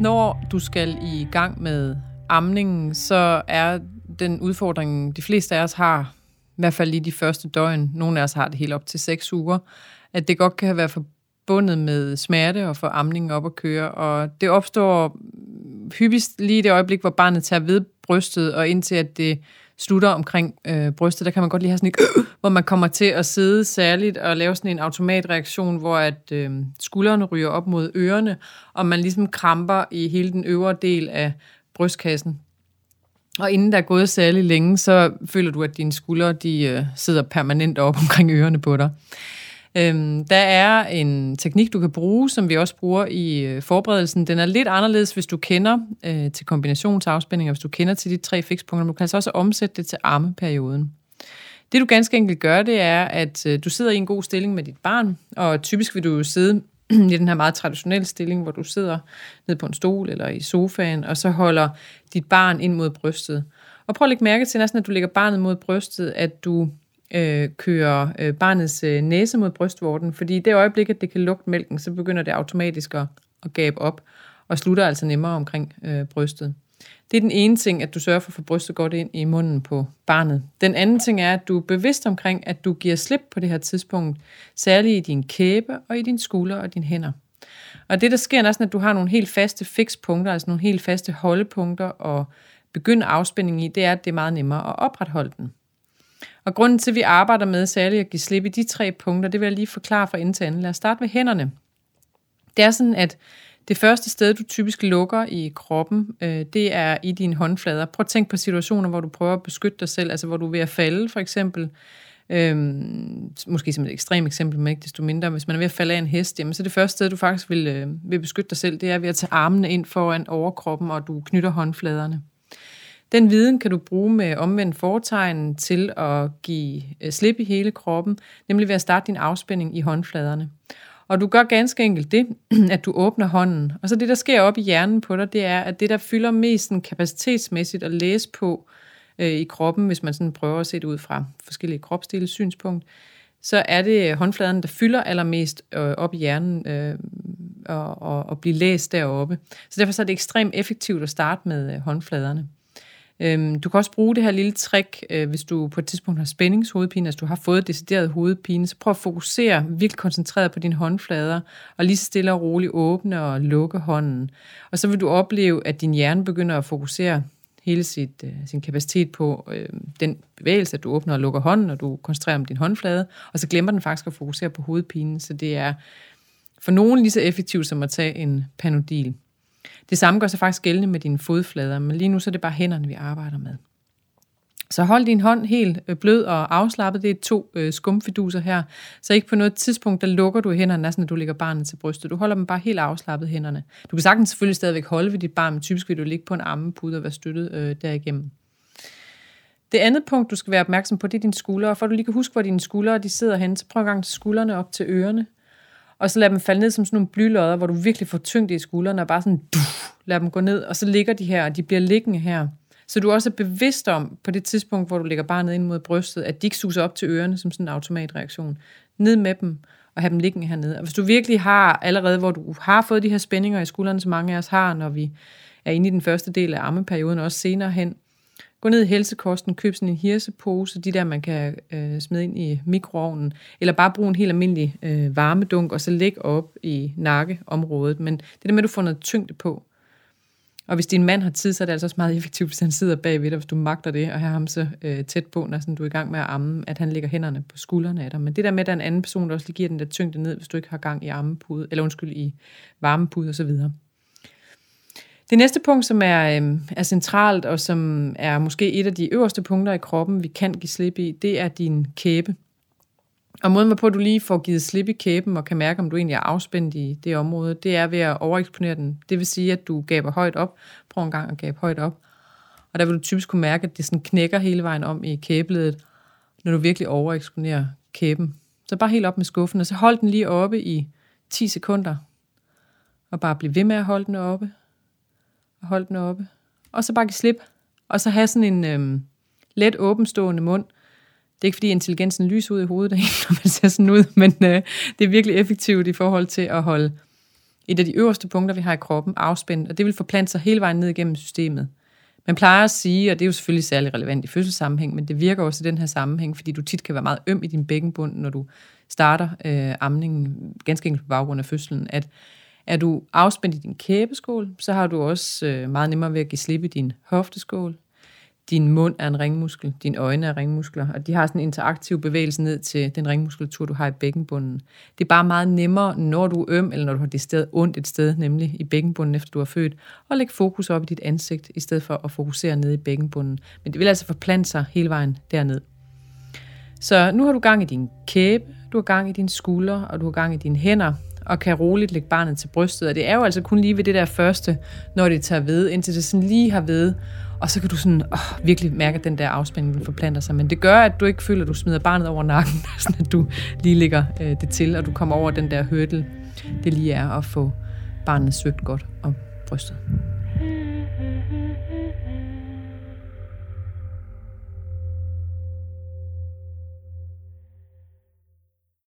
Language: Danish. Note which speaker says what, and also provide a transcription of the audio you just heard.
Speaker 1: Når du skal i gang med amningen, så er den udfordring, de fleste af os har, i hvert fald lige de første døgn, nogle af os har det helt op til seks uger, at det godt kan være forbundet med smerte og få amningen op at køre. Og det opstår hyppigst lige i det øjeblik, hvor barnet tager ved brystet, og indtil at det slutter omkring øh, brystet, der kan man godt lige have sådan en, øh, hvor man kommer til at sidde særligt og lave sådan en automatreaktion, hvor at øh, skuldrene ryger op mod ørerne, og man ligesom kramper i hele den øvre del af brystkassen. Og inden der er gået særlig længe, så føler du, at dine skuldre de, øh, sidder permanent op omkring ørerne på dig. Øhm, der er en teknik, du kan bruge, som vi også bruger i øh, forberedelsen. Den er lidt anderledes, hvis du kender øh, til kombinationsafspændinger, hvis du kender til de tre fikspunkter. Du kan altså også omsætte det til armeperioden. Det du ganske enkelt gør, det er, at øh, du sidder i en god stilling med dit barn, og typisk vil du sidde i den her meget traditionelle stilling, hvor du sidder ned på en stol eller i sofaen, og så holder dit barn ind mod brystet. Og prøv at lægge mærke til næsten, at du lægger barnet mod brystet, at du øh, kører øh, barnets øh, næse mod brystvorten, fordi i det øjeblik, at det kan lugte mælken, så begynder det automatisk at, at gabe op, og slutter altså nemmere omkring øh, brystet. Det er den ene ting, at du sørger for at få brystet godt ind i munden på barnet. Den anden ting er, at du er bevidst omkring, at du giver slip på det her tidspunkt, særligt i din kæbe og i dine skuldre og dine hænder. Og det, der sker næsten, at du har nogle helt faste fikspunkter, altså nogle helt faste holdepunkter og begynde afspænding i, det er, at det er meget nemmere at opretholde den. Og grunden til, at vi arbejder med særligt at give slip i de tre punkter, det vil jeg lige forklare fra ende til anden. Lad os starte med hænderne. Det er sådan, at det første sted, du typisk lukker i kroppen, øh, det er i dine håndflader. Prøv at tænke på situationer, hvor du prøver at beskytte dig selv, altså hvor du er ved at falde, for eksempel. Øhm, måske som et ekstremt eksempel, men ikke desto mindre. Hvis man er ved at falde af en hest, jamen, så det første sted, du faktisk vil, øh, vil beskytte dig selv, det er ved at tage armene ind foran overkroppen, og du knytter håndfladerne. Den viden kan du bruge med omvendt foretegn til at give øh, slip i hele kroppen, nemlig ved at starte din afspænding i håndfladerne. Og du gør ganske enkelt det, at du åbner hånden. Og så det, der sker op i hjernen på dig, det er, at det, der fylder mest kapacitetsmæssigt at læse på øh, i kroppen, hvis man sådan prøver at se det ud fra forskellige kropsdele synspunkt, så er det håndfladen, der fylder allermest øh, op i hjernen øh, og, og, og blive læst deroppe. Så derfor så er det ekstremt effektivt at starte med øh, håndfladerne. Øhm, du kan også bruge det her lille trick, øh, hvis du på et tidspunkt har spændingshovedpine, altså du har fået decideret hovedpine, så prøv at fokusere virkelig koncentreret på dine håndflader, og lige stille og roligt åbne og lukke hånden. Og så vil du opleve, at din hjerne begynder at fokusere hele sit, øh, sin kapacitet på øh, den bevægelse, at du åbner og lukker hånden, og du koncentrerer om din håndflade, og så glemmer den faktisk at fokusere på hovedpinen, så det er for nogen lige så effektivt som at tage en panodil. Det samme gør sig faktisk gældende med dine fodflader, men lige nu så er det bare hænderne, vi arbejder med. Så hold din hånd helt øh, blød og afslappet. Det er to øh, skumfiduser her. Så ikke på noget tidspunkt, der lukker du hænderne, næsten når du lægger barnet til brystet. Du holder dem bare helt afslappet hænderne. Du kan sagtens selvfølgelig stadigvæk holde ved dit barn, men typisk vil du ligge på en armepude og være støttet øh, derigennem. Det andet punkt, du skal være opmærksom på, det er dine skuldre. For at du lige kan huske, hvor dine skuldre de sidder hen, så prøv en gang til skuldrene op til ørerne og så lad dem falde ned som sådan nogle blylodder, hvor du virkelig får tyngde i skuldrene, og bare sådan, du, lad dem gå ned, og så ligger de her, og de bliver liggende her. Så du også er bevidst om, på det tidspunkt, hvor du lægger barnet ind mod brystet, at de ikke suser op til ørerne som sådan en automatreaktion. Ned med dem, og have dem liggende hernede. Og hvis du virkelig har, allerede hvor du har fået de her spændinger i skuldrene, som mange af os har, når vi er inde i den første del af ammeperioden, og også senere hen, Gå ned i helsekosten, køb sådan en hirsepose, de der, man kan øh, smide ind i mikroovnen, eller bare bruge en helt almindelig øh, varmedunk, og så lægge op i nakkeområdet. Men det er det med, at du får noget tyngde på. Og hvis din mand har tid, så er det altså også meget effektivt, hvis han sidder bagved dig, hvis du magter det, og har ham så øh, tæt på, når sådan, du er i gang med at amme, at han lægger hænderne på skuldrene af dig. Men det der med, at der er en anden person, der også lige giver den der tyngde ned, hvis du ikke har gang i armepude, eller undskyld, i varmepude og så videre. Det næste punkt, som er, øh, er centralt, og som er måske et af de øverste punkter i kroppen, vi kan give slip i, det er din kæbe. Og måden, hvorpå du lige får givet slip i kæben og kan mærke, om du egentlig er afspændt i det område, det er ved at overeksponere den. Det vil sige, at du gaber højt op. Prøv en gang at gabe højt op. Og der vil du typisk kunne mærke, at det sådan knækker hele vejen om i kæbeledet, når du virkelig overeksponerer kæben. Så bare helt op med skuffen, og så hold den lige oppe i 10 sekunder. Og bare bliv ved med at holde den oppe holde den oppe. Og så bare give slip. Og så have sådan en øhm, let åbenstående mund, Det er ikke fordi intelligensen lyser ud i hovedet, når man ser sådan ud, men øh, det er virkelig effektivt i forhold til at holde et af de øverste punkter, vi har i kroppen, afspændt, og det vil forplante sig hele vejen ned igennem systemet. Man plejer at sige, og det er jo selvfølgelig særlig relevant i fødselssammenhæng, men det virker også i den her sammenhæng, fordi du tit kan være meget øm i din bækkenbund, når du starter øh, amningen, ganske enkelt på baggrund af fødslen, at er du afspændt i din kæbeskål, så har du også øh, meget nemmere ved at give slip i din hofteskål, din mund er en ringmuskel, dine øjne er ringmuskler, og de har sådan en interaktiv bevægelse ned til den ringmuskulatur, du har i bækkenbunden. Det er bare meget nemmere, når du er øm, eller når du har det sted ondt et sted, nemlig i bækkenbunden, efter du er født, at lægge fokus op i dit ansigt, i stedet for at fokusere ned i bækkenbunden. Men det vil altså forplante sig hele vejen derned. Så nu har du gang i din kæbe, du har gang i dine skuldre, og du har gang i dine hænder, og kan roligt lægge barnet til brystet. Og det er jo altså kun lige ved det der første, når det tager ved, indtil det sådan lige har ved. Og så kan du sådan åh, virkelig mærke, at den der afspænding den forplanter sig. Men det gør, at du ikke føler, at du smider barnet over nakken, sådan at du lige lægger øh, det til, og du kommer over den der hurdle, det lige er at få barnet svøbt godt om brystet.